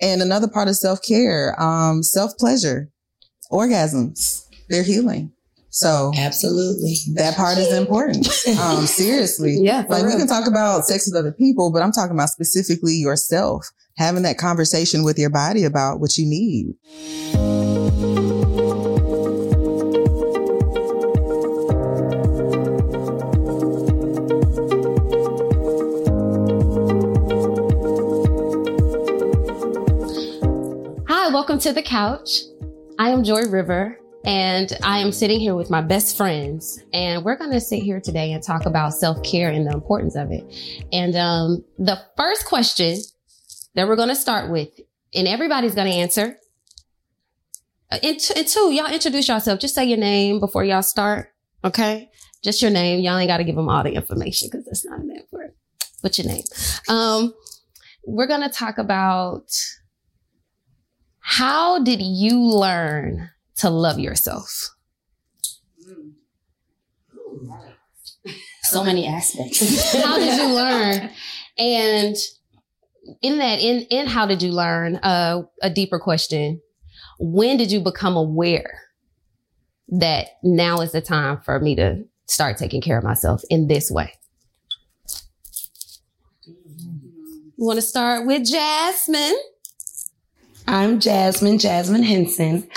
And another part of self care, um, self pleasure, orgasms, they're healing. So absolutely, that part is important. Um, seriously, yeah. Like real. we can talk about sex with other people, but I'm talking about specifically yourself having that conversation with your body about what you need. Welcome to the couch. I am Joy River and I am sitting here with my best friends and we're going to sit here today and talk about self-care and the importance of it. And um, the first question that we're going to start with and everybody's going to answer. Uh, and, t- and two, y'all introduce yourself. Just say your name before y'all start. Okay. Just your name. Y'all ain't got to give them all the information because that's not for it. What's your name? Um, we're going to talk about how did you learn to love yourself? So many aspects. how did you learn? And in that, in in how did you learn? Uh, a deeper question: When did you become aware that now is the time for me to start taking care of myself in this way? You want to start with Jasmine? I'm Jasmine, Jasmine Henson.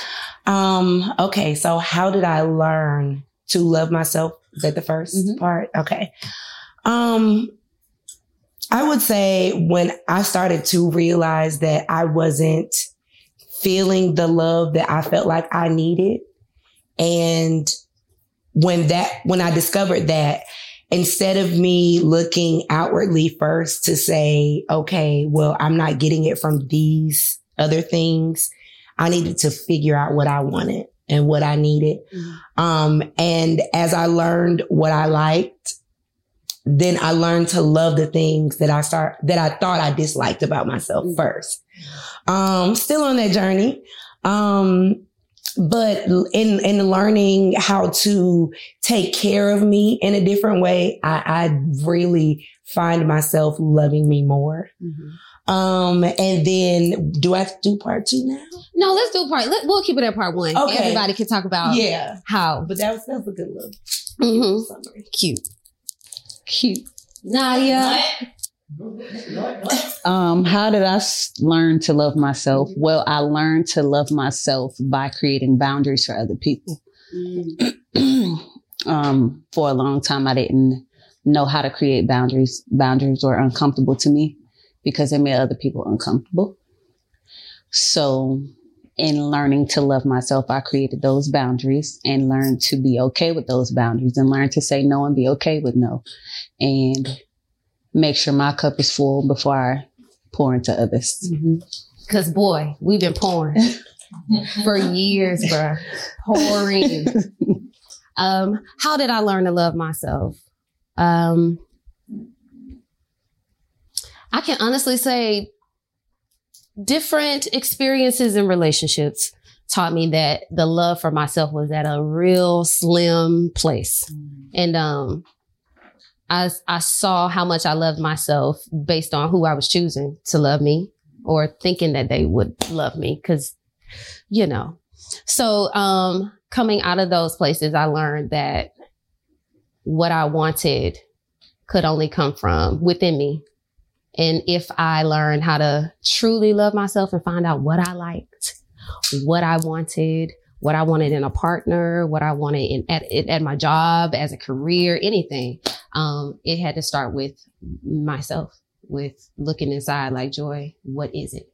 Um, okay, so how did I learn to love myself? Is that the 1st Mhm. part? Okay. Um, I would say when I started to realize that I wasn't feeling the love that I felt like I needed. And when that, when I discovered that, instead of me looking outwardly first to say, okay, well, I'm not getting it from these other things, I needed to figure out what I wanted and what I needed. Um, and as I learned what I liked, then I learned to love the things that I start, that I thought I disliked about myself first. Um, still on that journey. Um, but in, in learning how to take care of me in a different way, I, I really find myself loving me more. Um, and then do I have to do part two now? No, let's do part. Let, we'll keep it at part one. Okay. Everybody can talk about yeah. how. But that was, that was a good little Mhm. summary. Cute. Cute. Nadia. Um, how did I s- learn to love myself? Well, I learned to love myself by creating boundaries for other people. um, for a long time, I didn't know how to create boundaries. Boundaries were uncomfortable to me because it made other people uncomfortable. So, in learning to love myself, I created those boundaries and learned to be okay with those boundaries and learn to say no and be okay with no. And make sure my cup is full before I pour into others. Cause boy, we've been pouring for years, bro. Pouring. um, how did I learn to love myself? Um, I can honestly say different experiences and relationships taught me that the love for myself was at a real slim place. And um I I saw how much I loved myself based on who I was choosing to love me or thinking that they would love me cuz you know. So um coming out of those places I learned that what I wanted could only come from within me. And if I learned how to truly love myself and find out what I liked, what I wanted, what I wanted in a partner, what I wanted in at, at my job, as a career, anything, um, it had to start with myself, with looking inside like joy, what is it?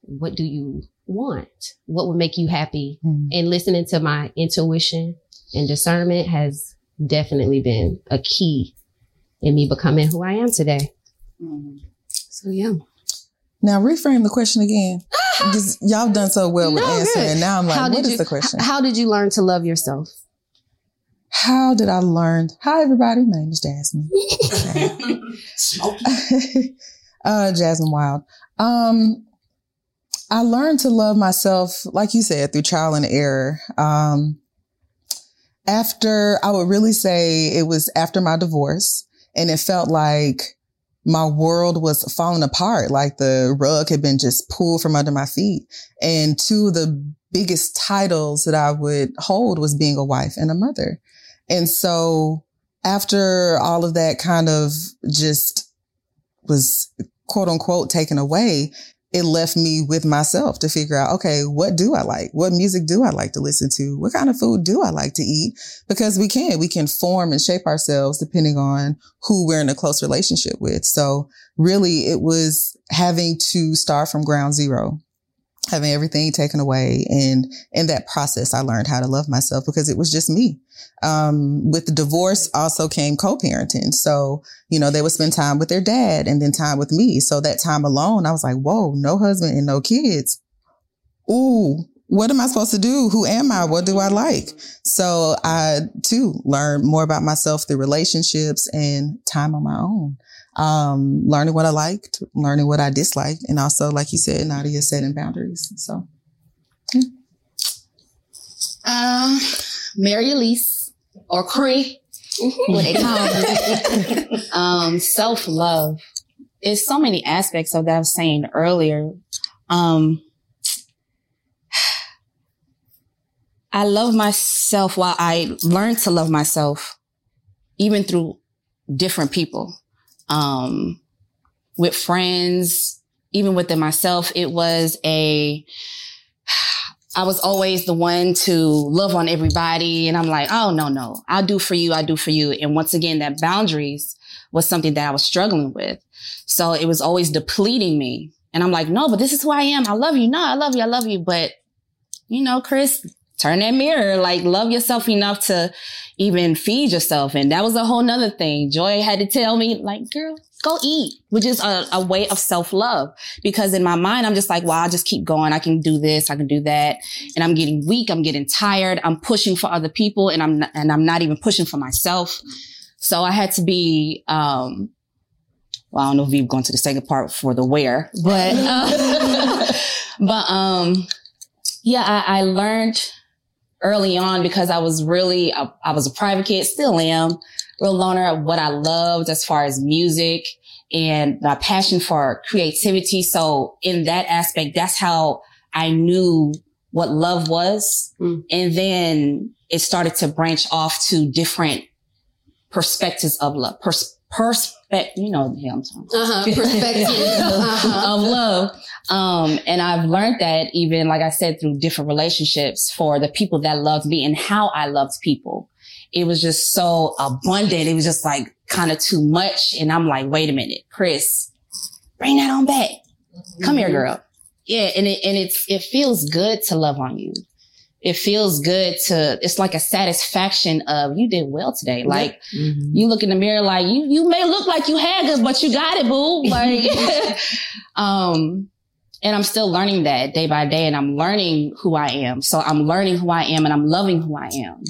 What do you want? What would make you happy? And listening to my intuition and discernment has definitely been a key in me becoming who I am today. So yeah. Now reframe the question again. Just, y'all done so well with No, answering. good. Now I'm like, How what did is you- the question? How did you learn to love yourself? How did I learn? Hi, everybody. My name is Jasmine. uh, Jasmine Wild. Um, I learned to love myself, like you said, through trial and error. Um, after I would really say it was after my divorce and it felt like my world was falling apart. Like the rug had been just pulled from under my feet. And two of the biggest titles that I would hold was being a wife and a mother. And so after all of that kind of just was quote unquote taken away, it left me with myself to figure out, okay, what do I like? What music do I like to listen to? What kind of food do I like to eat? Because we can, we can form and shape ourselves depending on who we're in a close relationship with. So really it was having to start from ground zero having everything taken away. And in that process, I learned how to love myself because it was just me. Um, with the divorce also came co-parenting. So, you know, they would spend time with their dad and then time with me. So that time alone, I was like, whoa, no husband and no kids. Ooh, what am I supposed to do? Who am I? What do I like? So I too learned more about myself through relationships and time on my own um, learning what I liked, learning what I disliked, and also, like you said, Nadia, setting boundaries. So, Um, Mary Elise or Cree, what they call me. um, self love. It's so many aspects of that I was saying earlier. Um, I love myself while I learn to love myself, even through different people. Um, with friends, even within myself, it was a, I was always the one to love on everybody. And I'm like, oh, no, no, I'll do for you. I do for you. And once again, that boundaries was something that I was struggling with. So it was always depleting me. And I'm like, no, but this is who I am. I love you. No, I love you. I love you. But, you know, Chris, turn that mirror, like love yourself enough to even feed yourself. And that was a whole nother thing. Joy had to tell me, like, girl, go eat, which is a, a way of self love. Because in my mind, I'm just like, well, I'll just keep going. I can do this. I can do that. And I'm getting weak. I'm getting tired. I'm pushing for other people and I'm, not, and I'm not even pushing for myself. So I had to be, um, well, I don't know if we've gone to the second part for the where, but, uh, but, um, yeah, I, I learned early on because I was really, I, I was a private kid, still am, real loner of what I loved as far as music and my passion for creativity. So in that aspect, that's how I knew what love was. Mm. And then it started to branch off to different perspectives of love. Pers- perspect, you know, the hell I'm talking Uh-huh. Perspective. Uh-huh. of love. Um, and I've learned that even, like I said, through different relationships for the people that loved me and how I loved people. It was just so abundant. It was just like kind of too much. And I'm like, wait a minute, Chris, bring that on back. Come here, girl. Yeah. And it, and it's, it feels good to love on you. It feels good to, it's like a satisfaction of you did well today. Like you look in the mirror, like you, you may look like you had good, but you got it, boo. Like, um, and I'm still learning that day by day and I'm learning who I am. So I'm learning who I am and I'm loving who I am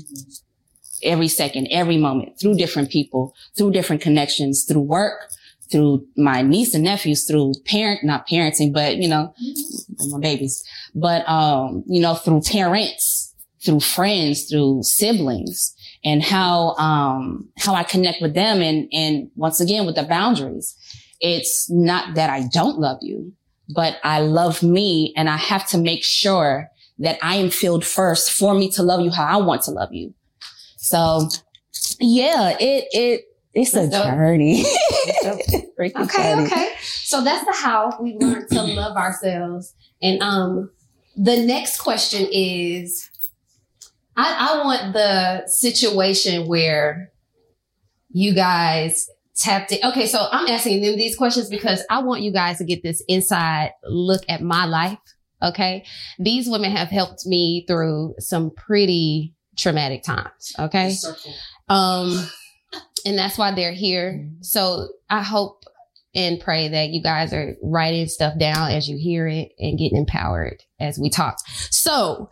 every second, every moment through different people, through different connections, through work, through my niece and nephews, through parent, not parenting, but you know, my babies, but, um, you know, through parents, through friends, through siblings and how, um, how I connect with them. And, and once again, with the boundaries, it's not that I don't love you, but I love me and I have to make sure that I am filled first for me to love you how I want to love you. So yeah, it, it, it's a dope. journey. Freaking Okay, journey. okay. So that's the how we learn to love ourselves. And um the next question is I, I want the situation where you guys tapped it. Okay, so I'm asking them these questions because I want you guys to get this inside look at my life. Okay. These women have helped me through some pretty traumatic times. Okay. Um, and that's why they're here. Mm-hmm. So I hope and pray that you guys are writing stuff down as you hear it and getting empowered as we talk. So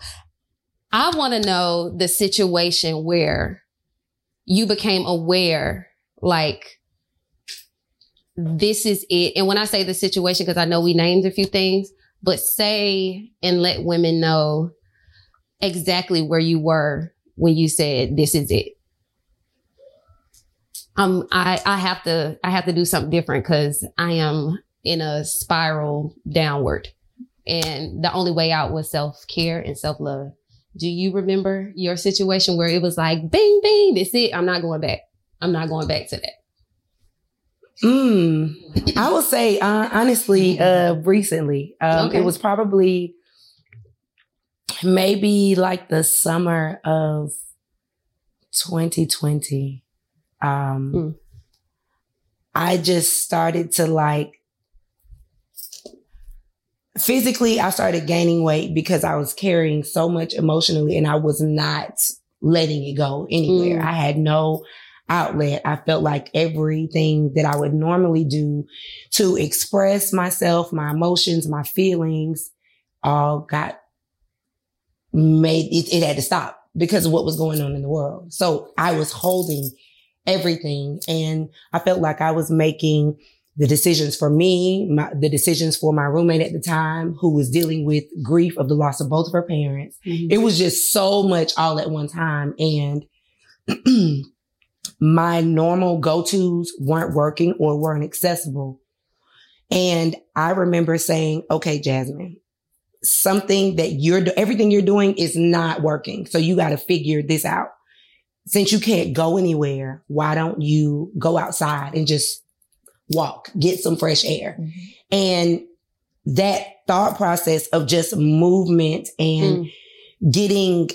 I want to know the situation where you became aware, like, this is it. And when I say the situation, because I know we named a few things, but say and let women know exactly where you were when you said, this is it um, I, I have to, I have to do something different because I am in a spiral downward. And the only way out was self care and self love. Do you remember your situation where it was like, bing, bing, that's it. I'm not going back. I'm not going back to that. Mm, I would say, uh, honestly, uh, recently, um, Okay. it was probably maybe like the summer of 2020. Um, Mm. I just started to like physically, I started gaining weight because I was carrying so much emotionally and I was not letting it go anywhere. Mm. I had no outlet. I felt like everything that I would normally do to express myself, my emotions, my feelings, all got made, it, it had to stop because of what was going on in the world. So I was holding everything and I felt like I was making the decisions for me, my, the decisions for my roommate at the time who was dealing with grief of the loss of both of her parents. Mm-hmm. It was just so much all at one time. And my normal go-tos weren't working or weren't accessible. And I remember saying, okay, Jasmine, something that you're, do- everything you're doing is not working. So you got to figure this out. Since you can't go anywhere, why don't you go outside and just walk, get some fresh air? Mm-hmm. And that thought process of just movement and mm. getting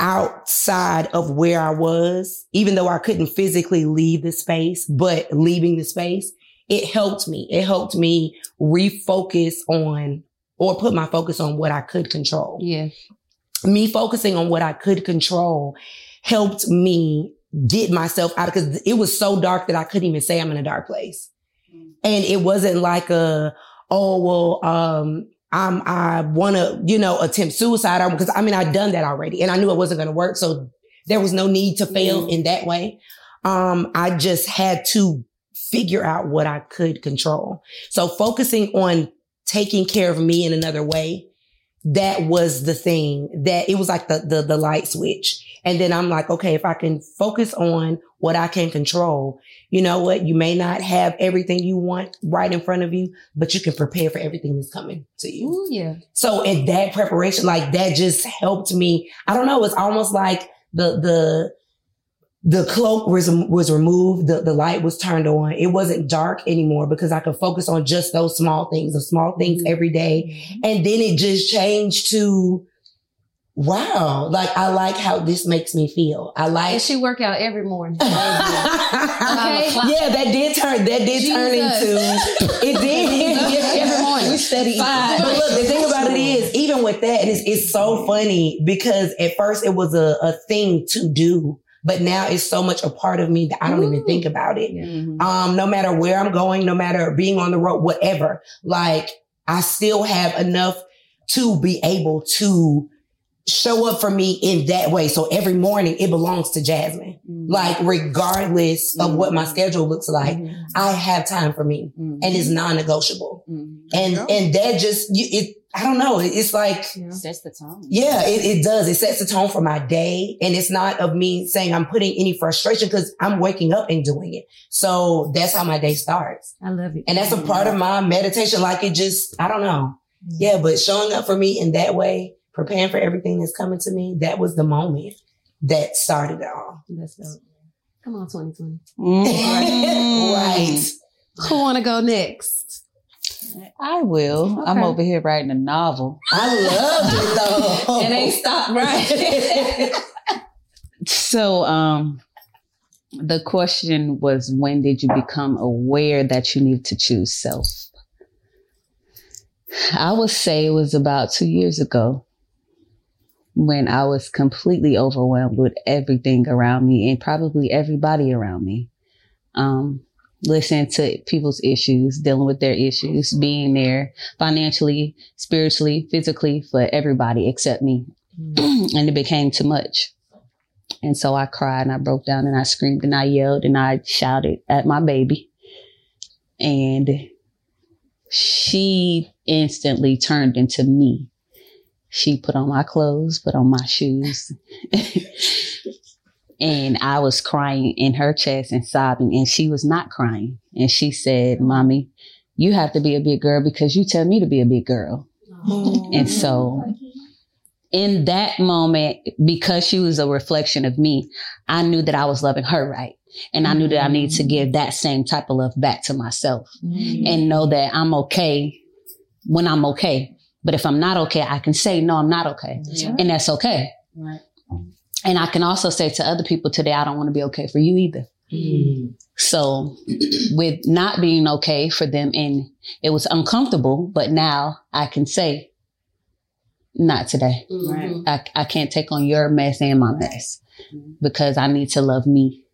outside of where I was, even though I couldn't physically leave the space, but leaving the space, it helped me. It helped me refocus on or put my focus on what I could control. Yeah. Me focusing on what I could control helped me get myself out because it was so dark that I couldn't even say I'm in a dark place. And it wasn't like a, oh, well, um, I'm, I want to, you know, attempt suicide because I mean, I'd done that already and I knew it wasn't going to work. So there was no need to fail in that way. Um, I just had to figure out what I could control. So focusing on taking care of me in another way, that was the thing that it was like the, the, the light switch. And then I'm like, okay, if I can focus on what I can control, you know what? You may not have everything you want right in front of you, but you can prepare for everything that's coming to you. Ooh, yeah. So in that preparation, like that just helped me. I don't know. It's almost like the, the, the cloak was, was removed. The, the light was turned on. It wasn't dark anymore because I could focus on just those small things, the small things mm-hmm. every day. Mm-hmm. And then it just changed to, wow, like I like how this makes me feel. I like And she work out every morning. okay. Yeah, that did turn. That did turn into. It did. Yeah. every morning. We steady. But look, the thing about it is, even with that, it's, it's so funny because at first it was a, a thing to do, but now it's so much a part of me that I don't even think about it. Mhm. Um, no matter where I'm going, no matter being on the road, whatever, like I still have enough to be able to show up for me in that way. So every morning it belongs to Jasmine. Mhm. Like regardless of what my schedule looks like, Mhm. I have time for me Mhm. and it's non-negotiable. Mhm. And, and that just, you, it, I don't know. It's like, sets the tone. yeah, it, it does. It sets the tone for my day. And it's not of me saying I'm putting any frustration because I'm waking up and doing it. So that's how my day starts. I love it. And that's a part of my meditation. Like it just, I don't know. Yeah, but showing up for me in that way, preparing for everything that's coming to me, that was the moment that started it all. That's dope. Come on, 2020. Mm. right. Who want to go next? I will. I'm over here writing a novel. I love it though. It ain't stopped, right? So, um, the question was, when did you become aware that you need to choose self? I would say it was about two years ago when I was completely overwhelmed with everything around me and probably everybody around me. Um, listening to people's issues, dealing with their issues, being there financially, spiritually, physically for everybody except me. and it became too much. And so I cried and I broke down and I screamed and I yelled and I shouted at my baby. And she instantly turned into me. She put on my clothes, put on my shoes. and I was crying in her chest and sobbing, and she was not crying. And she said, Mommy, you have to be a big girl because you tell me to be a big girl. Oh. And so in that moment, because she was a reflection of me, I knew that I was loving her right. And I knew that I needed to give that same type of love back to myself mm-hmm. and know that I'm okay when I'm okay. But if I'm not okay, I can say, no, I'm not okay. And that's okay. Right. And I can also say to other people today, I don't want to be okay for you either. Mm. So with not being okay for them and it was uncomfortable, but now I can say, not today. Right. I, I can't take on your mess and my mess mm-hmm. because I need to love me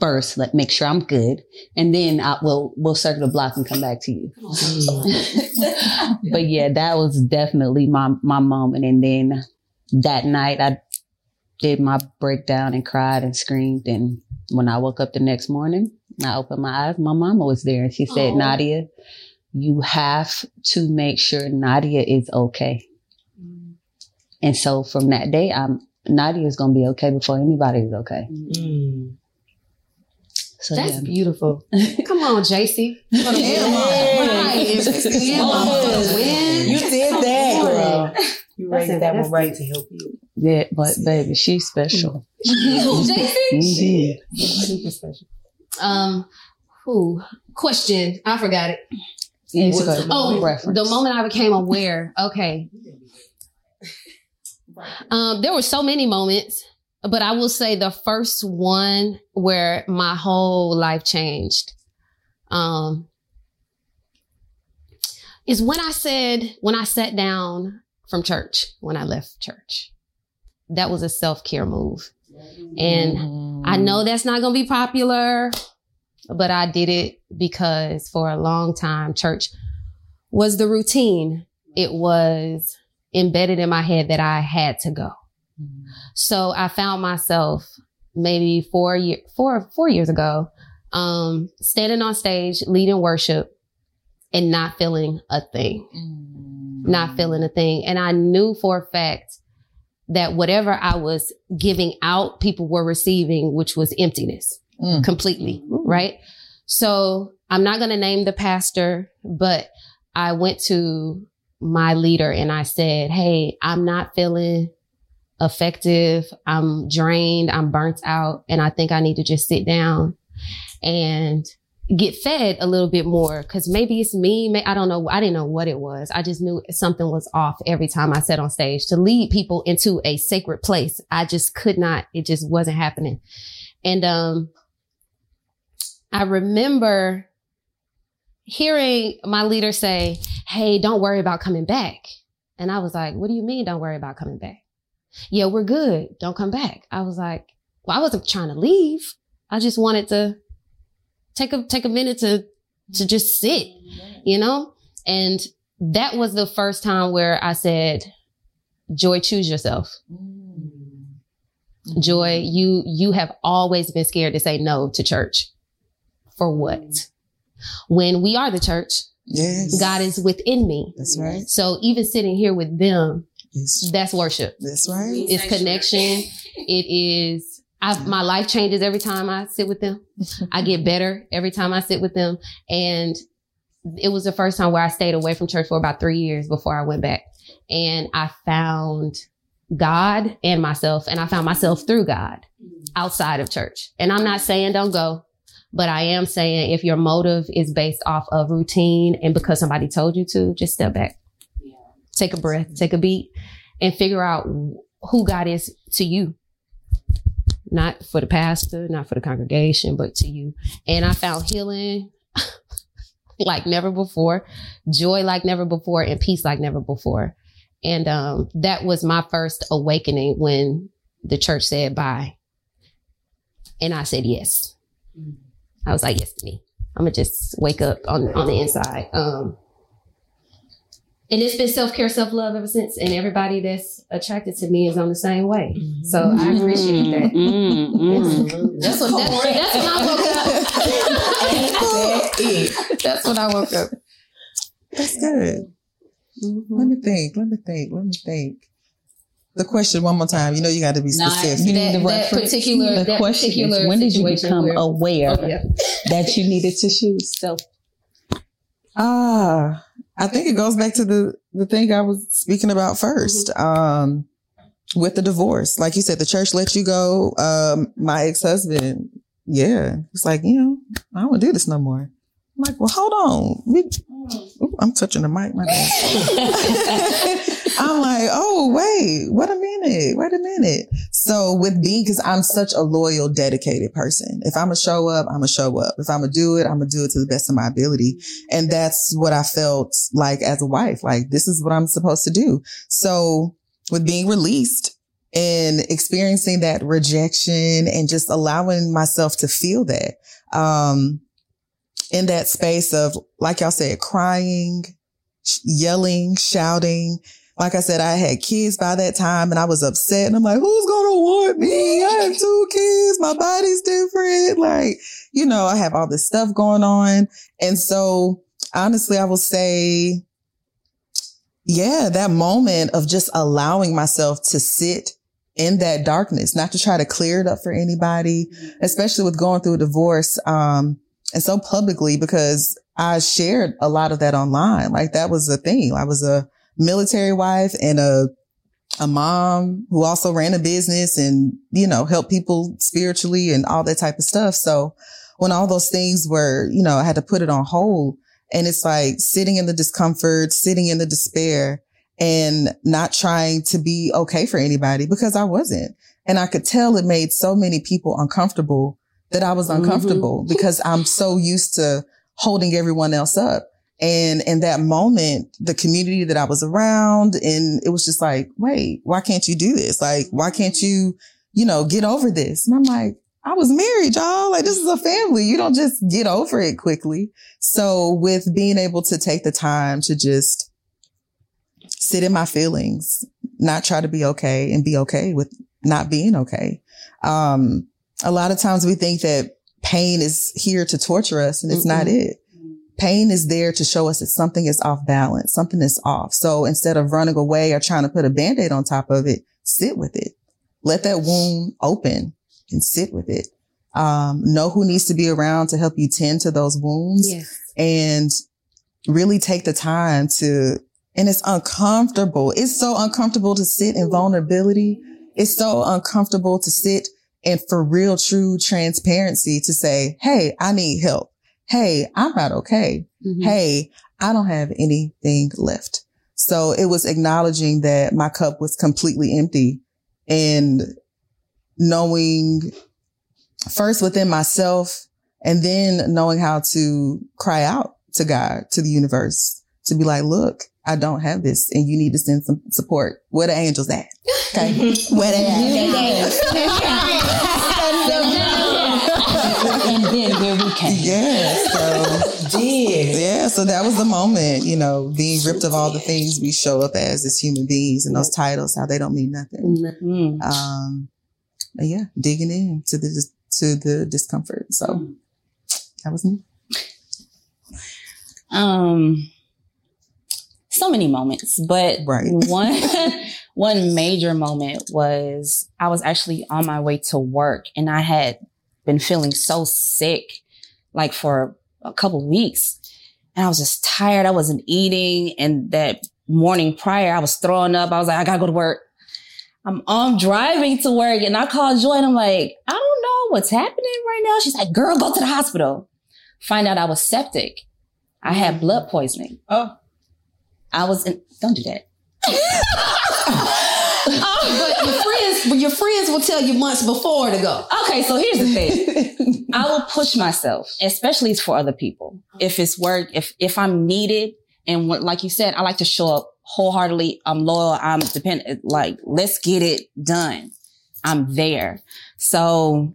first. Let make sure I'm good, and then I will we'll circle the block and come back to you. Mm. but yeah, that was definitely my my moment. And then that night, I did my breakdown and cried and screamed. And when I woke up the next morning, I opened my eyes. My mama was there, and she said, Aw. "Nadia, you have to make sure Nadia is okay." And so from that day, I'm Nadia is gonna be okay before anybody is okay. Mm. So That's yeah. beautiful. Come on, JC. Yeah. Right. Yeah, You did that, girl. You raised it. that That's one right to help you. Yeah, but baby, she's special. JC? Mhm. Super special. Um, who? Question. I forgot it. It's the Oh, reference. the moment I became aware. Okay. Um, there were so many moments, but I will say the first one where my whole life changed. Um, is when I said, when I sat down from church, when I left church. That was a self care move. And I know that's not going to be popular, but I did it because for a long time, church was the routine. It was embedded in my head that I had to go. So I found myself maybe four year, four, four years ago, um, standing on stage, leading worship and not feeling a thing, not feeling a thing. And I knew for a fact that whatever I was giving out, people were receiving, which was emptiness Mm. completely. Right. So I'm not going to name the pastor, but I went to my leader and I said, Hey, I'm not feeling effective. I'm drained. I'm burnt out. And I think I need to just sit down and get fed a little bit more because maybe it's me. May, I don't know. I didn't know what it was. I just knew something was off every time I sat on stage to lead people into a sacred place. I just could not, it just wasn't happening. And, um, I remember hearing my leader say, Hey, don't worry about coming back. And I was like, what do you mean? Don't worry about coming back. Yeah, we're good. Don't come back. I was like, well, I wasn't trying to leave. I just wanted to take a, take a minute to, to just sit, you know? And that was the first time where I said, Joy, choose yourself. Mm-hmm. Joy, you, you have always been scared to say no to church. For what? When we are the church, Yes. God is within me. That's right. So even sitting here with them, Yes. that's worship. That's right. It's connection. It is. I, my life changes every time I sit with them. I get better every time I sit with them. And it was the first time where I stayed away from church for about three years before I went back. And I found God and myself, and I found myself through God outside of church. And I'm not saying don't go, but I am saying if your motive is based off of routine and because somebody told you to, just step back, take a breath, take a beat, and figure out who God is to you. Not for the pastor, not for the congregation, but to you. And I found healing like never before, joy like never before, and peace like never before. And um, that was my first awakening when the church said bye. And I said yes. I was like, yes to me. I'm gonna just wake up on on the inside. Um, and it's been self care, self love ever since. And everybody that's attracted to me is on the same way. So I appreciate that. Mm, mm, mm. That's what that's, that's when I woke up. that's when I woke up. That's good. Mm-hmm. Let me think. Let me think. Let me think. The question one more time. You know you got to be Nah, specific. you need That- the that reference. particular- the that question particular is, when did you become where- aware Oh, yeah. that you needed to choose self? Ah, I think it goes back to the the thing I was speaking about 1st Mm-hmm. Um, with the divorce, like you said, the church let you go. Um, my ex husband, yeah, it's like you know, I don't want to do this no more. I'm like, well, hold on. We, Ooh, I'm touching the mic, my bad. I'm like, oh, wait, wait a minute, wait a minute. So with being, cause I'm such a loyal, dedicated person. If I'm gonna show up, I'm gonna show up. If I'm gonna do it, I'm gonna do it to the best of my ability. And that's what I felt like as a wife. Like, this is what I'm supposed to do. So with being released and experiencing that rejection and just allowing myself to feel that, um, in that space of, like y'all said, crying, yelling, shouting. Like I said, I had kids by that time and I was upset and I'm like, who's going to want me? I have two kids. My body's different. Like, you know, I have all this stuff going on. And so honestly, I will say, yeah, that moment of just allowing myself to sit in that darkness, not to try to clear it up for anybody, especially with going through a divorce. Um, and so publicly because I shared a lot of that online. Like that was a thing. I was a military wife and a, a mom who also ran a business and, you know, helped people spiritually and all that type of stuff. So when all those things were, you know, I had to put it on hold and it's like sitting in the discomfort, sitting in the despair and not trying to be okay for anybody because I wasn't. And I could tell it made so many people uncomfortable that I was uncomfortable because I'm so used to holding everyone else up. And in that moment, the community that I was around and it was just like, wait, why can't you do this? Like, why can't you, you know, get over this? And I'm like, I was married, y'all. Like, this is a family. You don't just get over it quickly. So with being able to take the time to just sit in my feelings, not try to be okay and be okay with not being okay. Um, a lot of times we think that pain is here to torture us and it's not it. Pain is there to show us that something is off balance, something is off. So instead of running away or trying to put a band-aid on top of it, sit with it. Let that wound open and sit with it. Um, know who needs to be around to help you tend to those wounds Yes. and really take the time to, and it's uncomfortable. It's so uncomfortable to sit in vulnerability. It's so uncomfortable to sit and for real, true transparency to say, Hey, I need help. Hey, I'm not okay. Mhm. Hey, I don't have anything left. So it was acknowledging that my cup was completely empty and knowing first within myself and then knowing how to cry out to God, to the universe, to be like, look, I don't have this and you need to send some support. Where the angels at? Okay. Where they and then here we came. Yeah. So Did. yeah. So that was the moment, you know, being ripped of all the things we show up as as human beings and those titles, how they don't mean nothing. Mm. Um, and yeah, digging in to the to the discomfort. So that was me. Um, so many moments, but Right. one one major moment was I was actually on my way to work, and I had been feeling so sick, like for a couple weeks, and I was just tired. I wasn't eating, and that morning prior, I was throwing up. I was like, I gotta go to work. I'm I'm driving to work, and I called Joy, and I'm like, I don't know what's happening right now. She's like, Girl, go to the hospital. Find out I was septic. I had mm. blood poisoning. Oh. I was in, don't do that. but your friends, your friends will tell you months before to go. Okay, so here's the thing. I will push myself, especially it's for other people. If it's work, if if I'm needed, and what, like you said, I like to show up wholeheartedly. I'm loyal. I'm dependent. Like, let's get it done. I'm there. So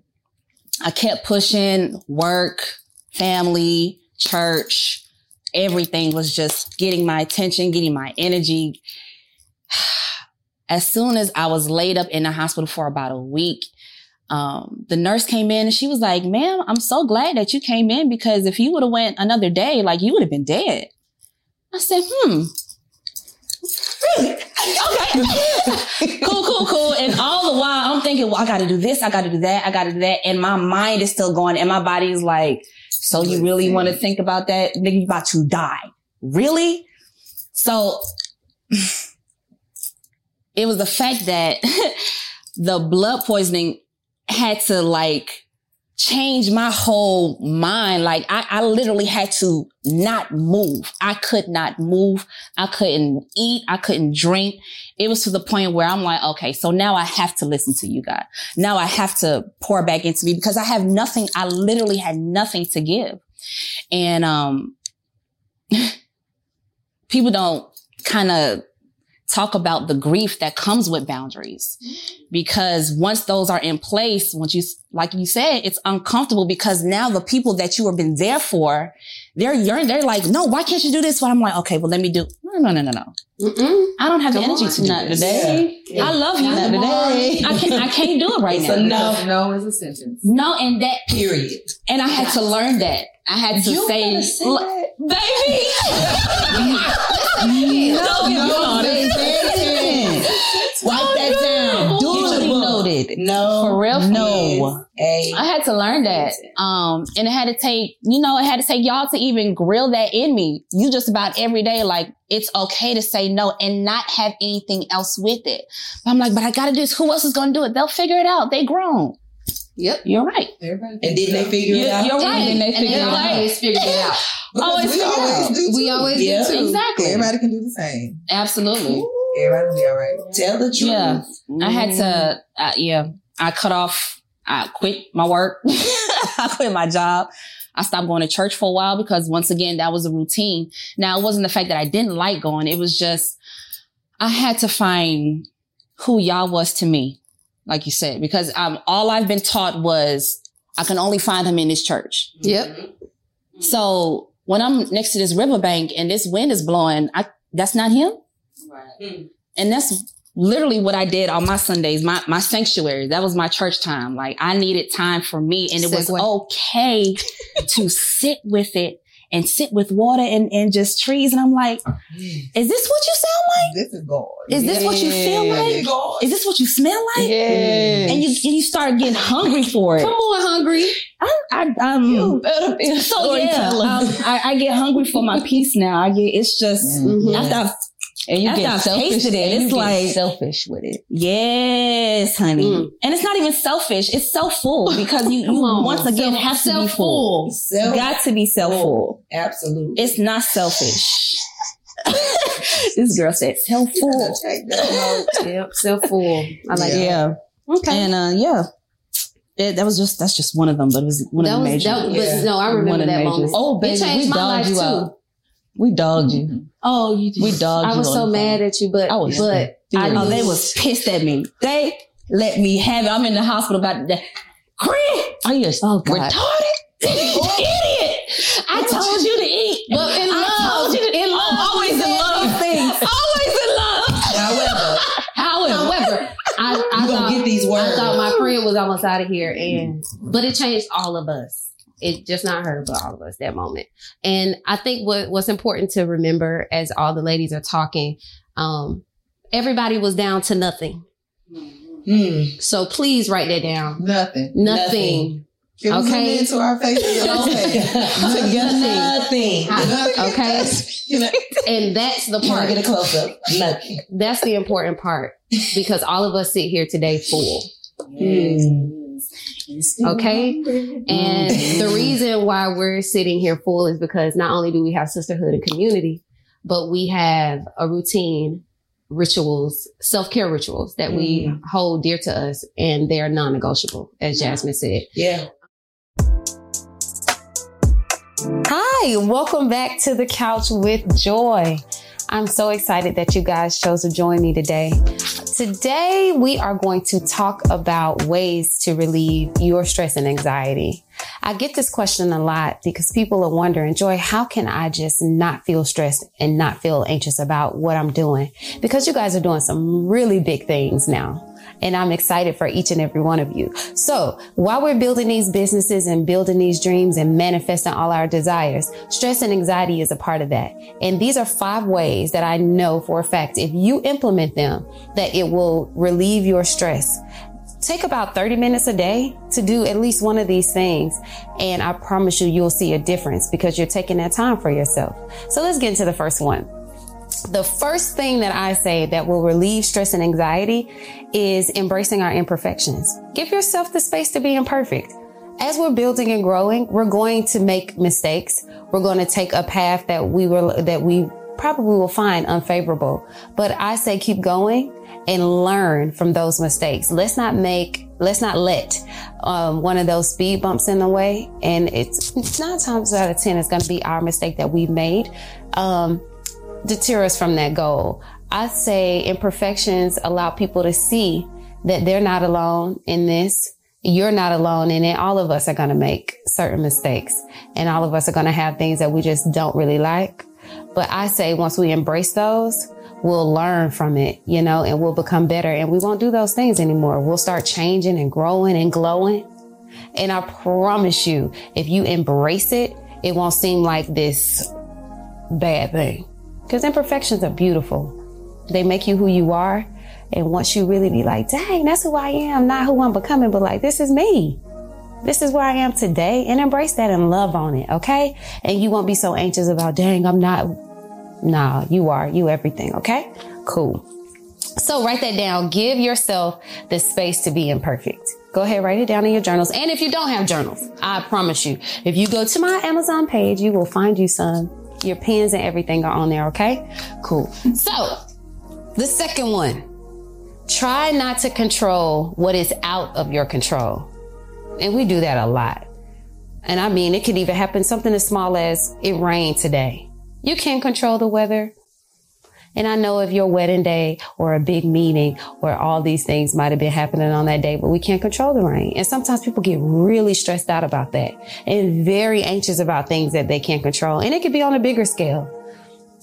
I kept pushing work, family, church, everything was just getting my attention, getting my energy. As soon as I was laid up in the hospital for about a week, um, the nurse came in and she was like, ma'am, I'm so glad that you came in because if you would have went another day, like you would have been dead. I said, hmm. Okay. cool, cool, cool. And all the while I'm thinking, well, I gotta do this, I gotta do that, I gotta do that. And my mind is still going and my body is like, so you really want to think about that? Nigga, you about to die. Really? So it was the fact that the blood poisoning had to like change my whole mind. Like I, I literally had to not move. I could not move. I couldn't eat. I couldn't drink. It was to the point where I'm like, okay, so now I have to listen to you God. Now I have to pour back into me because I have nothing. I literally had nothing to give. And, um, people don't kind of talk about the grief that comes with boundaries. Because once those are in place, once you, like you said, it's uncomfortable because now the people that you have been there for, they're yearning, they're like, no, why can't you do this? But I'm like, okay, well, let me do, no, no, no, no, no. Mm-mm. I don't have Come the energy on. to do Not this. today. Yeah. I love you. Not today. I can't, I can't do it right now. So no. No is a sentence. No, and that, Period. and I had to learn that. I had to say, "Look, baby. Don't get me started. Write that down. Do Duly it. noted. No. For real? No. A. I had to learn that. Um, and it had to take, you know, it had to take y'all to even grill that in me. You just about every day, like, it's okay to say no and not have anything else with it. But I'm like, but I gotta do this. Who else is gonna do it? They'll figure it out. They grown. Yep. You're right. Everybody. And didn't they figure it out? you're right. And, then they and figure it out. always figured it out. Always we it always out. do We always Yeah. do too. Exactly. Everybody can do the same. Absolutely. Everybody will be all right. Tell the truth. Yeah. I had to, uh, yeah, I cut off, I quit my work. I quit my job. I stopped going to church for a while because once again, that was a routine. Now it wasn't the fact that I didn't like going. It was just, I had to find who y'all was to me, like you said, because um, all I've been taught was I can only find him in this church. Yep. So when I'm next to this riverbank and this wind is blowing, I, that's not him. Right. And that's literally what I did on my Sundays, my, my sanctuary. That was my church time. Like I needed time for me and it was okay to sit with it and sit with water and, and just trees. And I'm like, is this what you sound like? This is God. Is this what you feel like? God. Is this what you smell like? Yes. And you, and you start getting hungry for it. Come on, hungry. I, I, um, better be a so yeah, um, I, I get hungry for my peace now. I get, it's just, Mhm. after I've and you after get I've selfish. it, and you it's like- selfish with it. Yes, honey. Mm. And it's not even selfish. It's self-full because you, you on. once again Self- have to be full. Self. Got to be self-full. Absolutely. It's not selfish. this girl said self-full. Take. Yep. Self full. I like Yeah. it. Okay. And uh yeah. It, that was just that's just one of them, but it was one that of the was, major. that, Yeah. but no, I remember that moment. Oh, baby, it changed we my life you too. out. We dogged you. Mm-hmm. Oh, you did. We dogged you. I was on so mad phone. at you, but I was but I Oh, they knew- was pissed at me. They let me have it. I'm in the hospital about that. Chris, Are you Oh, God. retarded? Idiot! I told you to eat. But in I love, told you to, in love, oh, always in love. things. Always in love. However, However, However, I, I you gonna thought get these words. I thought my friend was almost out of here, and but it changed all of us. It just not her, but all of us that moment. And I think what what's important to remember as all the ladies are talking, um, everybody was down to nothing. Hmm. So please write that down. Nothing. Nothing. We Okay. into our faces? Nothing. nothing. Okay. And that's the part. get a close up? Nothing. That's the important part because all of us sit here today full. Hmm. Okay. And the reason why we're sitting here full is because not only do we have sisterhood and community, but we have a routine, rituals, self care rituals that we hold dear to us, and they are non negotiable, as Jasmine said. Yeah. Hi, welcome back to the couch with Joy. I'm so excited that you guys chose to join me today. Today, we are going to talk about ways to relieve your stress and anxiety. I get this question a lot because people are wondering, Joy, how can I just not feel stressed and not feel anxious about what I'm doing? Because you guys are doing some really big things now. And I'm excited for each and every one of you. So while we're building these businesses and building these dreams and manifesting all our desires, stress and anxiety is a part of that. And these are five ways that I know for a fact, if you implement them, that it will relieve your stress take about 30 minutes a day to do at least one of these things. And I promise you, you'll see a difference because you're taking that time for yourself. So let's get into the first one. The first thing that I say that will relieve stress and anxiety is embracing our imperfections. Give yourself the space to be imperfect. As we're building and growing, we're going to make mistakes. We're going to take a path that we were, that we probably will find unfavorable. But I say keep going and learn from those mistakes. Let's not make, let's not let um, one of those speed bumps in the way. And it's, nine times out of 10, it's going to be our mistake that we've made. Um, deter us from that goal. I say imperfections allow people to see that they're not alone in this. You're not alone in it. All of us are going to make certain mistakes and all of us are going to have things that we just don't really like. But I say once we embrace those, we'll learn from it, you know, and we'll become better and we won't do those things anymore. We'll start changing and growing and glowing. And I promise you, if you embrace it, it won't seem like this bad thing. Because imperfections are beautiful. They make you who you are. And once you really be like, dang, that's who I am, not who I'm becoming, but like, this is me. This is where I am today and embrace that and love on it. Okay. And you won't be so anxious about, dang, I'm not. Nah, you are. You everything. Okay. Cool. So write that down. Give yourself the space to be imperfect. Go ahead, write it down in your journals. And if you don't have journals, I promise you, if you go to my Amazon page, you will find you some. Your pens and everything are on there. Okay. Cool. So the second one, try not to control what is out of your control. And we do that a lot. And I mean, it could even happen something as small as it rained today. You can't control the weather. And I know of your wedding day or a big meeting where all these things might have been happening on that day, but we can't control the rain. And sometimes people get really stressed out about that and very anxious about things that they can't control. And it could be on a bigger scale.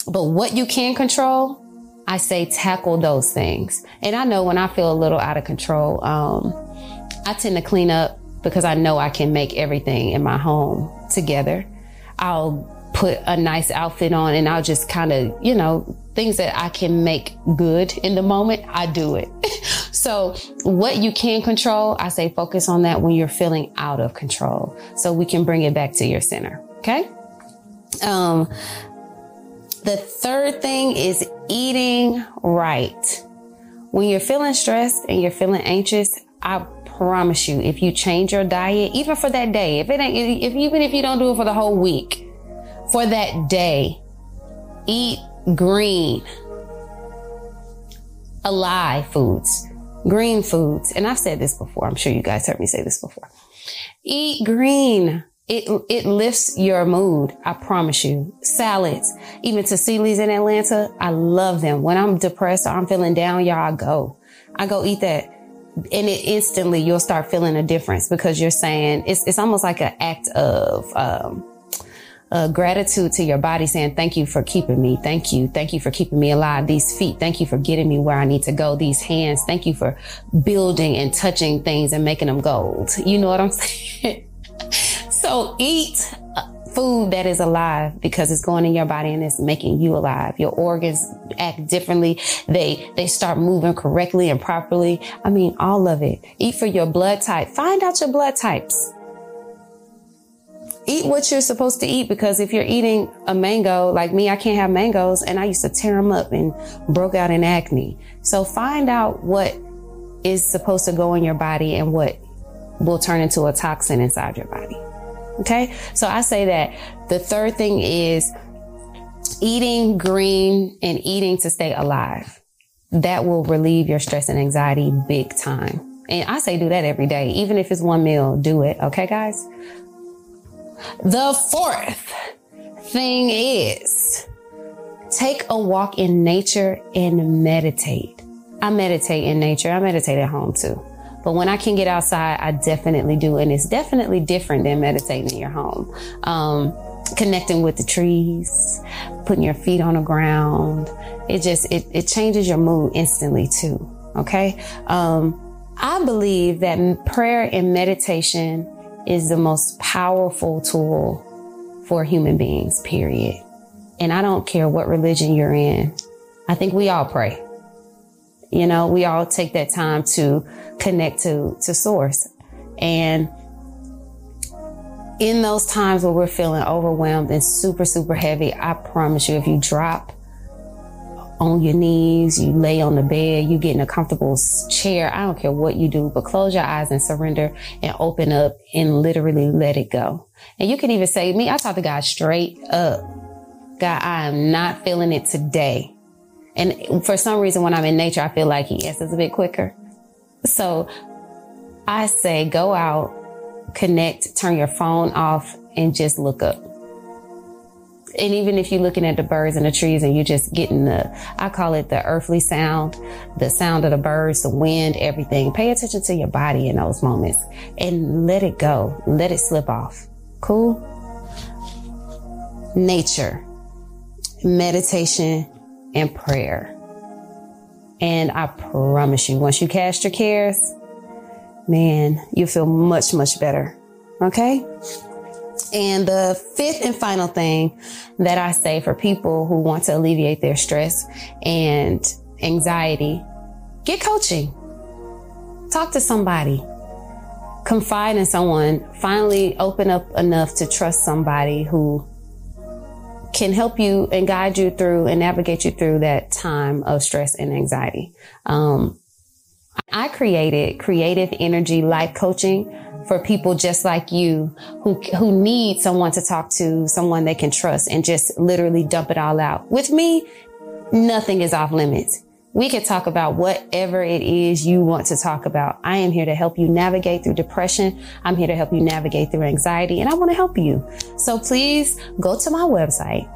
But what you can control, I say tackle those things. And I know when I feel a little out of control, um, I tend to clean up because I know I can make everything in my home together. I'll put a nice outfit on and I'll just kind of, you know, things that I can make good in the moment, I do it. so what you can control, I say focus on that when you're feeling out of control so we can bring it back to your center. Okay. Um, the third thing is eating right. When you're feeling stressed and you're feeling anxious, I promise you, if you change your diet, even for that day, if it ain't, if even if you don't do it for the whole week, for that day, eat green, alive foods, green foods. And I've said this before. I'm sure you guys heard me say this before. Eat green. It, it lifts your mood. I promise you. Salads, even Tassili's in Atlanta. I love them. When I'm depressed or I'm feeling down, y'all, I go. I go eat that and it instantly you'll start feeling a difference because you're saying it's it's almost like an act of um, uh, gratitude to your body saying thank you for keeping me thank you thank you for keeping me alive these feet thank you for getting me where i need to go these hands thank you for building and touching things and making them gold you know what i'm saying so eat food that is alive because it's going in your body and it's making you alive. Your organs act differently. They, they start moving correctly and properly. I mean, all of it. Eat for your blood type. Find out your blood types. Eat what you're supposed to eat because if you're eating a mango, like me, I can't have mangoes and I used to tear them up and broke out in acne. So find out what is supposed to go in your body and what will turn into a toxin inside your body. Okay. So I say that the third thing is eating green and eating to stay alive. That will relieve your stress and anxiety big time. And I say do that every day. Even if it's one meal, do it. Okay, guys? The fourth thing is take a walk in nature and meditate. I meditate in nature. I meditate at home too. But when I can get outside, I definitely do. And it's definitely different than meditating in your home. Um, connecting with the trees, putting your feet on the ground. It just, it, it changes your mood instantly too. Okay. Um, I believe that prayer and meditation is the most powerful tool for human beings, period. And I don't care what religion you're in. I think we all pray. You know, we all take that time to connect to, to source. And in those times where we're feeling overwhelmed and super, super heavy, I promise you, if you drop on your knees, you lay on the bed, you get in a comfortable chair. I don't care what you do, but close your eyes and surrender and open up and literally let it go. And you can even say, me, I talk to God straight up. God, I am not feeling it today. And for some reason, when I'm in nature, I feel like he answers a bit quicker. So I say, go out, connect, turn your phone off and just look up and even if you're looking at the birds and the trees and you're just getting the, I call it the earthly sound, the sound of the birds, the wind, everything. Pay attention to your body in those moments and let it go. Let it slip off. Cool? Nature, meditation, and prayer. And I promise you, once you cast your cares, man, you feel much, much better. Okay? And the fifth and final thing that I say for people who want to alleviate their stress and anxiety, get coaching. Talk to somebody. Confide in someone. Finally open up enough to trust somebody who can help you and guide you through and navigate you through that time of stress and anxiety. Um, I created creative energy life coaching for people just like you who, who need someone to talk to, someone they can trust and just literally dump it all out. With me, nothing is off limits. We can talk about whatever it is you want to talk about. I am here to help you navigate through depression. I'm here to help you navigate through anxiety and I want to help you. So please go to my website,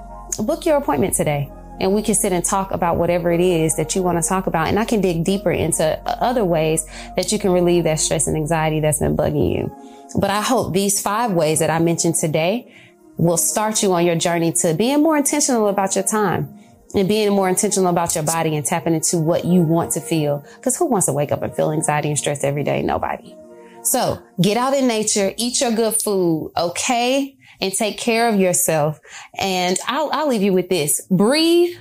book your appointment today and we can sit and talk about whatever it is that you want to talk about. And I can dig deeper into uh, other ways that you can relieve that stress and anxiety that's been bugging you. But I hope these five ways that I mentioned today will start you on your journey to being more intentional about your time and being more intentional about your body and tapping into what you want to feel. Cause who wants to wake up and feel anxiety and stress every day? Nobody. So get out in nature, eat your good food. Okay and take care of yourself. And I'll, I'll leave you with this. Breathe,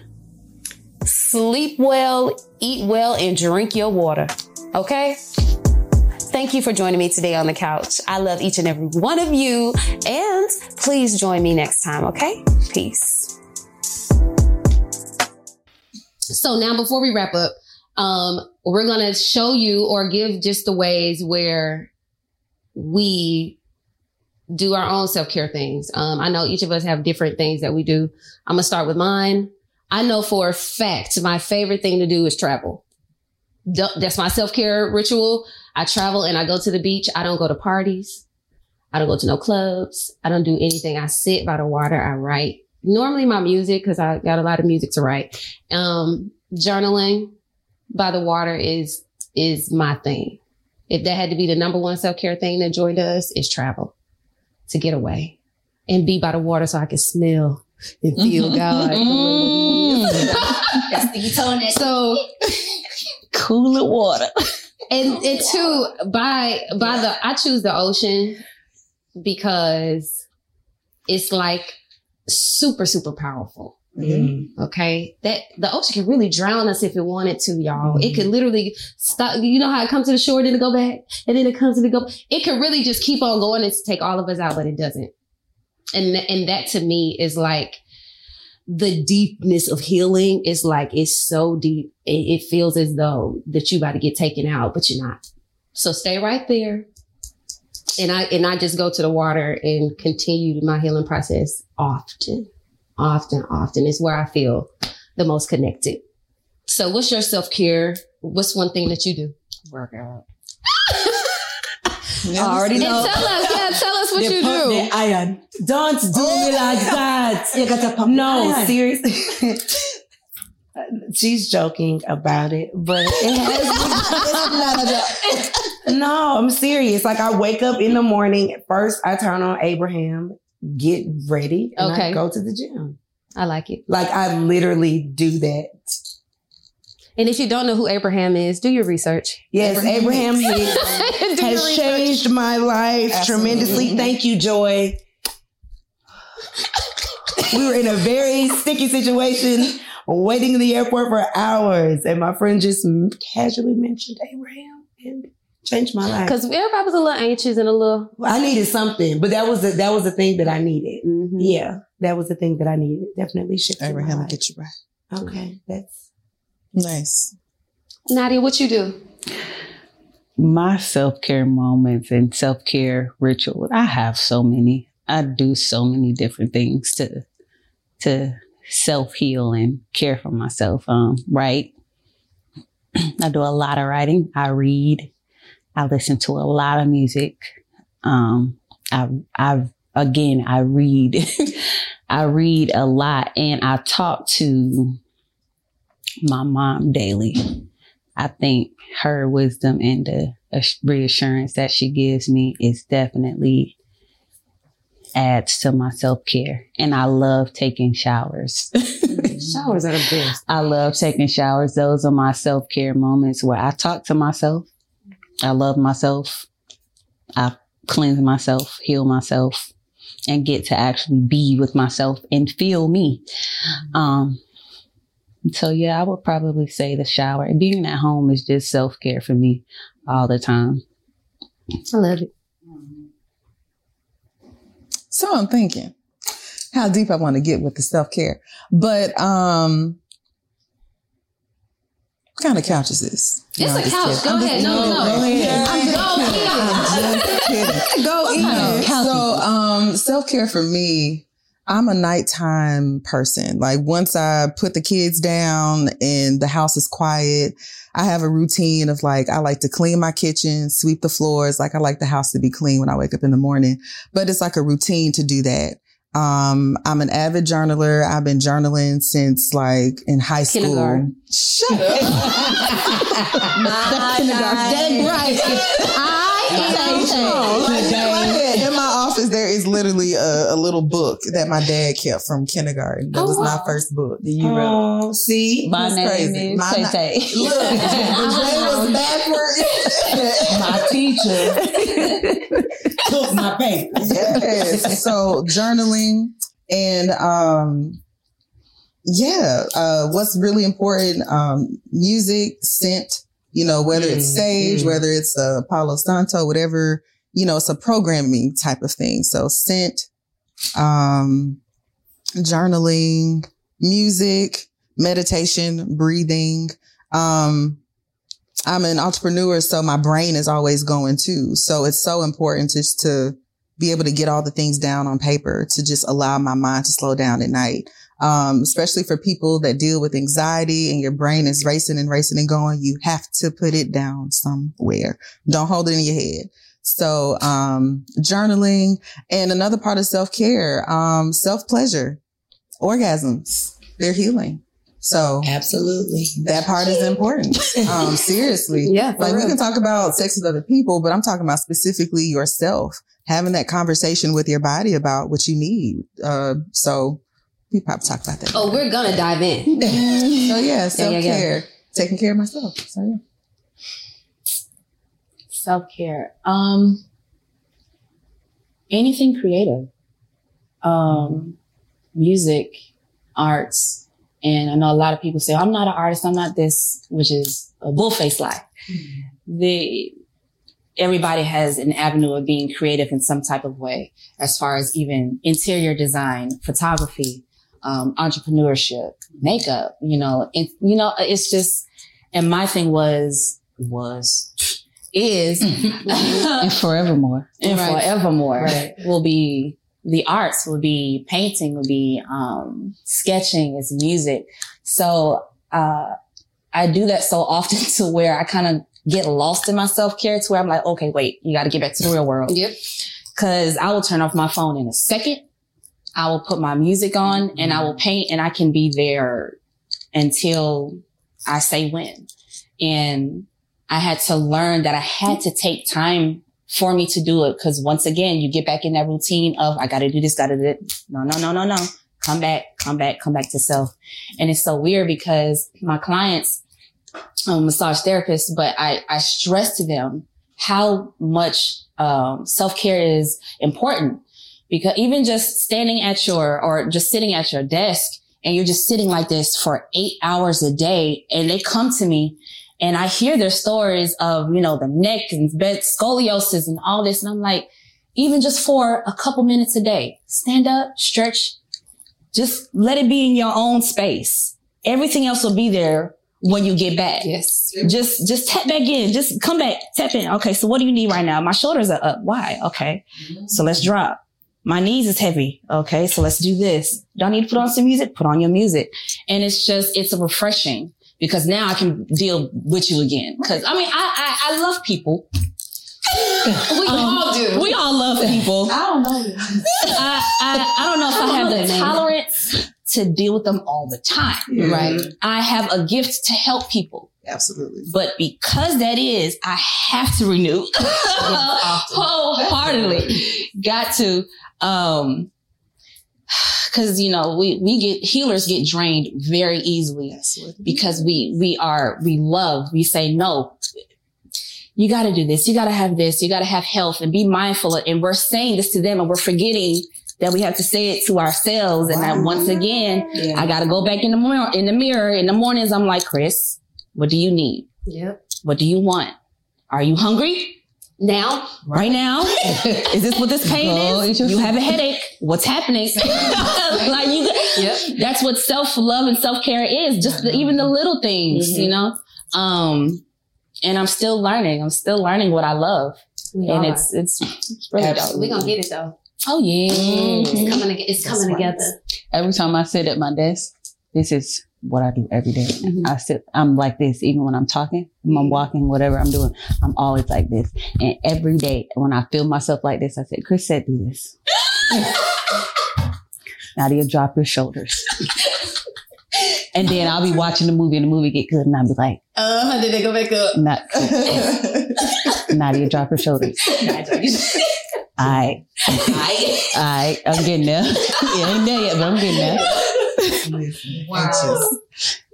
sleep well, eat well, and drink your water. Okay? Thank you for joining me today on the couch. I love each and every one of you. And please join me next time, okay? Peace. So now before we wrap up, um, we're going to show you or give just the ways where we do our own self care things. Um, I know each of us have different things that we do. I'm gonna start with mine. I know for a fact my favorite thing to do is travel. That's my self care ritual. I travel and I go to the beach. I don't go to parties. I don't go to no clubs. I don't do anything. I sit by the water. I write. Normally my music, cause I got a lot of music to write. Um, journaling by the water is, is my thing. If that had to be the number one self care thing that joined us, is travel to get away and be by the water so I can smell and feel mm-hmm. God. Mm-hmm. That's the. So Cooler water. and and two by by the I choose the ocean because it's like super super powerful. Mm-hmm. Okay, that the ocean can really drown us if it wanted to, y'all. It could literally stop. You know how it comes to the shore, then it go back, and then it comes to the go. It could really just keep on going and take all of us out, but it doesn't. And and that to me is like the deepness of healing is like it's so deep. It, it feels as though that you about to get taken out, but you're not. So stay right there. And I and I just go to the water and continue my healing process often often, often is where I feel the most connected. So what's your self care? What's one thing that you do? Workout. I already And know. tell us, yeah, tell us what They you pump do. the iron. Don't do oh me like that. You got to pump No, the iron. seriously. She's joking about it, but it has. no, I'm serious. Like I wake up in the morning. First, I turn on Abraham, get ready, and Okay. I go to the gym. I like it. Like I literally do that. And if you don't know who Abraham is, do your research. Yes, Abraham, Hicks Do has changed my life Absolutely. tremendously. Thank you, Joy. we were in a very sticky situation, waiting in the airport for hours, and my friend just casually mentioned Abraham and changed my life. Because everybody was a little anxious and a little. I needed something, but that was the, that was the thing that I needed. Mhm. Yeah, that was the thing that I needed. Definitely shifted. Abraham will life. get you right. Okay, that's Nice. Nadia, what you do? my self care moments and self care rituals. I have so many. I do so many different things to to self heal and care for myself. Um, right. I do a lot of writing. I read. I listen to a lot of music. Um, I I've again I read. I read a lot and I talk to my mom daily. I think her wisdom and the reassurance that she gives me is definitely adds to my self care. And I love taking showers. showers are the best. I love taking showers. Those are my self care moments where I talk to myself. I love myself. I cleanse myself, heal myself, and get to actually be with myself and feel me. Um, so yeah, I would probably say the shower. Being at home is just self care for me all the time. I love it. So I'm thinking how deep I want to get with the self care, but um, what kind of couch is this? It's No, a couch. Go I'm ahead. just- No, no. Go ahead. I'm I'm just kidding. Go No. So, um, self care for me, I'm a nighttime person. Like once I put the kids down and the house is quiet, I have a routine of like, I like to clean my kitchen, sweep the floors. Like I like the house to be clean when I wake up in the morning, but it's like a routine to do that. Um, I'm an avid journaler. I've been journaling since like in high school. Kindergarten. Shut up. Kindergarten. Right. I In my office, there is literally a, a little book that my dad kept from kindergarten. That Oh, was my first book. You wrote. Oh, see, My name crazy. is My Tay Tay. Look, the was backwards. my teacher took my paper. yes. So journaling and um yeah, uh what's really important, um, music, scent, you know, whether it's Mm, sage, mm. whether it's uh Palo Santo, whatever, you know, it's a programming type of thing. So scent, um journaling, music, meditation, breathing. Um I'm an entrepreneur, so my brain is always going too. So it's so important just to be able to get all the things down on paper to just allow my mind to slow down at night. Um, especially for people that deal with anxiety and your brain is racing and racing and going, you have to put it down somewhere. Don't hold it in your head. So, um, journaling and another part of self care, um, self pleasure, orgasms, they're healing. So Absolutely. that part is important. Um, seriously. Yeah, Like we can talk about sex with other people, but I'm talking about specifically yourself, having that conversation with your body about what you need. Uh, so we probably talk about that. Oh, we're gonna dive in. so yeah, self yeah, care, taking care of myself. So yeah. Self care. Um, anything creative. Um, music, arts. And I know a lot of people say, I'm not an artist. I'm not this, which is a bullface lie. The, everybody has an avenue of being creative in some type of way, as far as even interior design, photography, um, entrepreneurship, makeup, you know, and, you know, it's just, and my thing was, was, is, and forevermore. and Right. forevermore Right. will be the arts will be painting will be um sketching is music so uh i do that so often to where i kind of get lost in my self care to where I'm like, okay, wait, you got to get back to the real world. Yep. Cause I will turn off my phone in a second. I will put my music on and I will paint and I can be there until I say when. And I had to learn that I had to take time for me to do it. Cause once again, you get back in that routine of, I got to do this, got to do it. No, no, no, no, no. Come back, come back, come back to self. And it's so weird because my clients, um, massage therapists, but I, I stress to them how much, um, self care is important because even just standing at your, or just sitting at your desk and you're just sitting like this for eight hours a day and they come to me and I hear their stories of, you know, the neck and bed scoliosis and all this. And I'm like, even just for a couple minutes a day, stand up, stretch, just let it be in your own space. Everything else will be there when you get back. Yes. Just, just tap back in. Just come back, tap in. Okay. So what do you need right now? My shoulders are up. Why? Okay. So let's drop. My knees is heavy. Okay. So let's do this. Don't need to put on some music. Put on your music. And it's just, it's a refreshing because now I can deal with you again. Cause I mean, I, I, I love people. We all do. We all love people. I don't know. I, I, I don't know if I, I have the that name. tolerance to deal with them all the time. Right. I have a gift to help people. Absolutely. But because that is, I have to renew wholeheartedly. Got to, um, cause you know, we, we get, healers get drained very easily because we, we are, we love, we say no. You got to do this. You got to have this. You got to have health and be mindful. of- And we're saying this to them and we're forgetting that we have to say it to ourselves. And that once again, I got to go back in the mirror, in the mirror in the mornings. I'm like, Chris, what do you need? Yep. What do you want? Are you hungry Now, right now? is this what this pain Go is? You have a headache. What's happening? like you, Yep. that's what self love and self care is. Just the, even the little things, Mm-hmm. you know. Um, and I'm still learning. I'm still learning what I love, we and are. it's it's, it's really Absolutely. we gonna get it though. Oh yeah. It's coming. ag- It's That's coming right. together. Every time I sit at my desk, this is what I do every day. Mhm. I sit, I'm like this, even when I'm talking, when I'm walking, whatever I'm doing, I'm always like this. And every day when I feel myself like this, I said, Chris said, do this. Nadia, drop your shoulders. and then I'll be watching the movie and the movie get good and I'll be like, Uh, did they go back up? not, Nadia, drop your shoulders. I, I, I'm getting there. yeah, ain't there yet, but I'm getting there. Wow.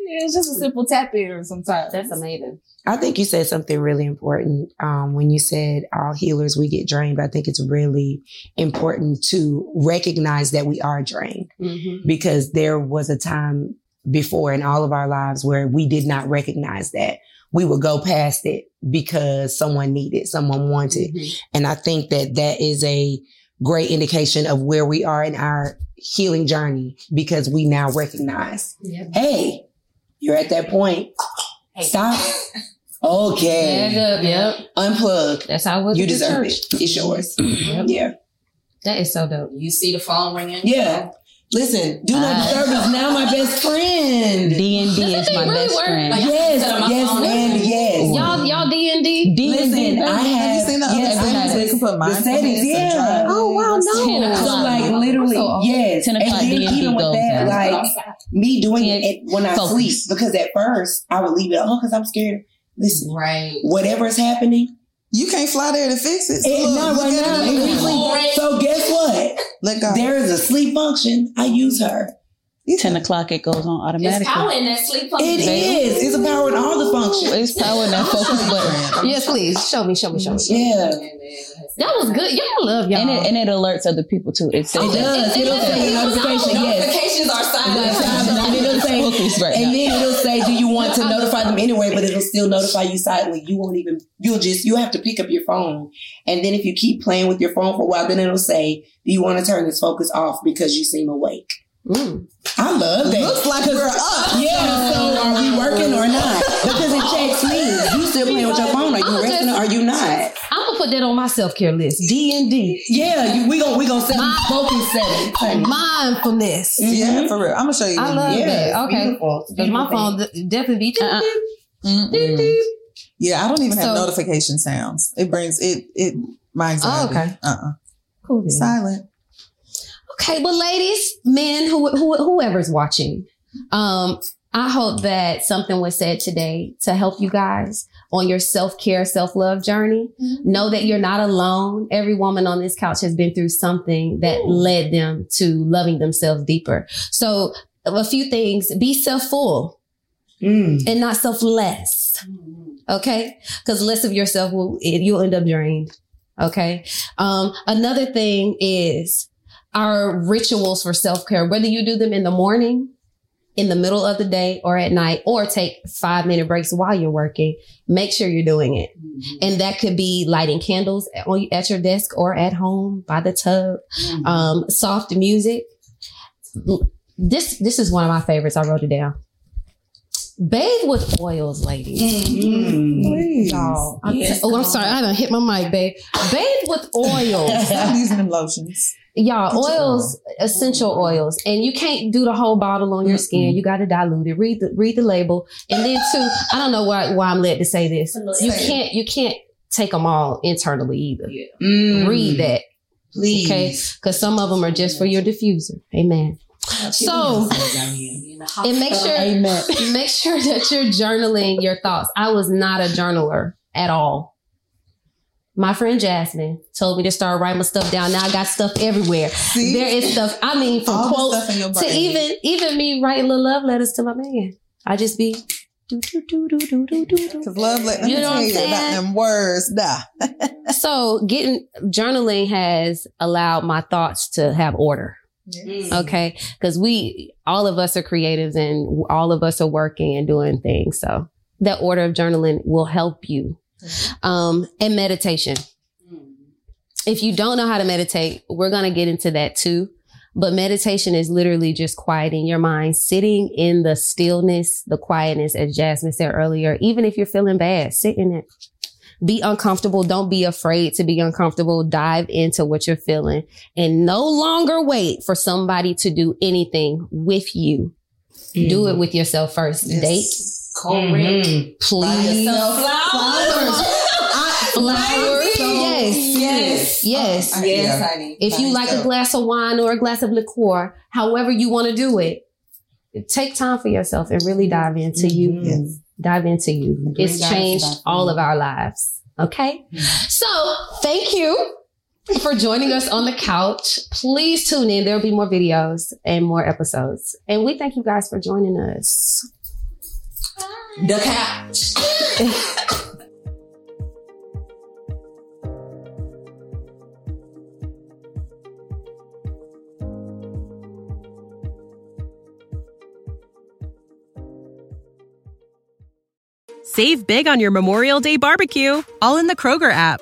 Yeah, it's just a simple tap in sometimes. That's amazing. I think you said something really important um, when you said all healers we get drained. But I think it's really important to recognize that we are drained Mm-hmm. because there was a time before in all of our lives where we did not recognize that. We would go past it because someone needed, someone wanted. And I think that that is a great indication of where we are in our healing journey because we now recognize, Yep. hey, you're at that point. Stop. Okay. Up. Yep. Unplug. That's how it was. You deserve church. it. It's yours. Yep. Yeah. That is so dope. You see the phone ringing? Yeah. Listen, do not Uh, disturb is now my best friend. D and D is my really best work? friend. Like, yes, Set up my yes, phone. and yes. Y'all, y'all D and D. D and D. Listen, I Have you have seen the other yes, settings where you can put the mindfulness settings, and yeah. driving? Oh wow, no. Ten o'clock. So like literally, I'm so old. yes. 10 And o'clock then even with goes that, down. like me doing Can't it when I focus. sleep, because at first I would leave it, oh, because I'm scared. Listen, Right. whatever's happening, You can't fly there to fix it. So it, look, not right now. it. it Look at really- it. So guess what? Let go. There is a sleep function. I use her. Ten o'clock, it goes on automatically. It's automatically. power in that sleep function. It baby. is. It's a power in all the functions. It's power in that focus button. Yes, please. Show me. Show me. Show me. Yeah. That was good. Y'all love y'all. And it, and it alerts other people too. It says It does. It'll say your notification. Yes. Notifications are silent. And it'll say, focus right and then it'll say, do you want to notify them anyway? But it'll still notify you silently. You won't even, you'll just, you'll have to pick up your phone. And then if you keep playing with your phone for a while, then it'll say, do you want to turn this focus off because you seem awake? Mm. I love that. Looks like we're up. Yeah, so are we working or not? Because it checks me. You still playing with your phone? Are you I'm resting or are you not? I'm gonna put that on my self care list. D and D. Yeah, you, we gonna we gonna set My- focus settings. Mindfulness. Yeah, for real. I'm gonna show you. I love Yeah, that. it's Okay. beautiful. It's Because my phone d- definitely be. Uh-uh. Mm-mm. Yeah, I don't even have So- notification sounds. It brings it it my anxiety. Oh, okay. Uh-uh. Cool. then. Silent. Okay, but ladies, men, who, who, whoever's watching, um, I hope that something was said today to help you guys on your self care, self love journey. Know that you're not alone. Every woman on this couch has been through something that led them to loving themselves deeper. So, a few things: be self full Mm. and not selfless. Okay, because less of yourself will you'll end up drained. Okay. Um, another thing is our rituals for self care, whether you do them in the morning, in the middle of the day, or at night, or take five minute breaks while you're working, make sure you're doing it. And that could be lighting candles on, at your desk or at home by the tub, um, soft music. This, this is one of my favorites. I wrote it down. Bathe with oils, ladies. Mm. Y'all. I'm t- oh, I'm sorry. I done hit my mic, babe. Bathe with oils. Stop using them lotions. Y'all, Put your oils, essential oils, and you can't do the whole bottle on your skin. You got to dilute it. Read the read the label, and then too. I don't know why why I'm led to say this. You can't you can't take them all internally either. Mm. Read that, Please. okay? Because some of them are just for your diffuser. Amen. So, and make sure Amen. make sure that you're journaling your thoughts. I was not a journaler at all. My friend Jasmine told me to start writing my stuff down. Now I got stuff everywhere. See? There is stuff. I mean, from All quotes stuff in your to even even me writing little love letters to my man. I just be do do do do do do do. do. Cause love, let, let You me know tell what I'm you about them words. Nah. So getting journaling has allowed my thoughts to have order. Mm. Okay. Cause we, all of us are creatives and all of us are working and doing things. So that order of journaling will help you. Um, and meditation. If you don't know how to meditate, we're going to get into that too. But meditation is literally just quieting your mind, sitting in the stillness, the quietness, as Jasmine said earlier. Even if you're feeling bad, sit in it. Be uncomfortable. Don't be afraid to be uncomfortable. Dive into what you're feeling and no longer wait for somebody to do anything with you. Do it with yourself first. Yes. Date, Mhm. please. Flowers. Flowers, Yes. Yes. Yes. I- Yes, yeah. honey. If you like a glass of wine or a glass of liqueur, however you want to do it, take time for yourself and really dive into you. Mhm. Yes. Dive into you. Great It's changed all of our lives. Okay. So thank you for joining us on the couch. Please tune in. There'll be more videos and more episodes. And we thank you guys for joining us. The couch. Save big on your Memorial Day barbecue, all in the Kroger app.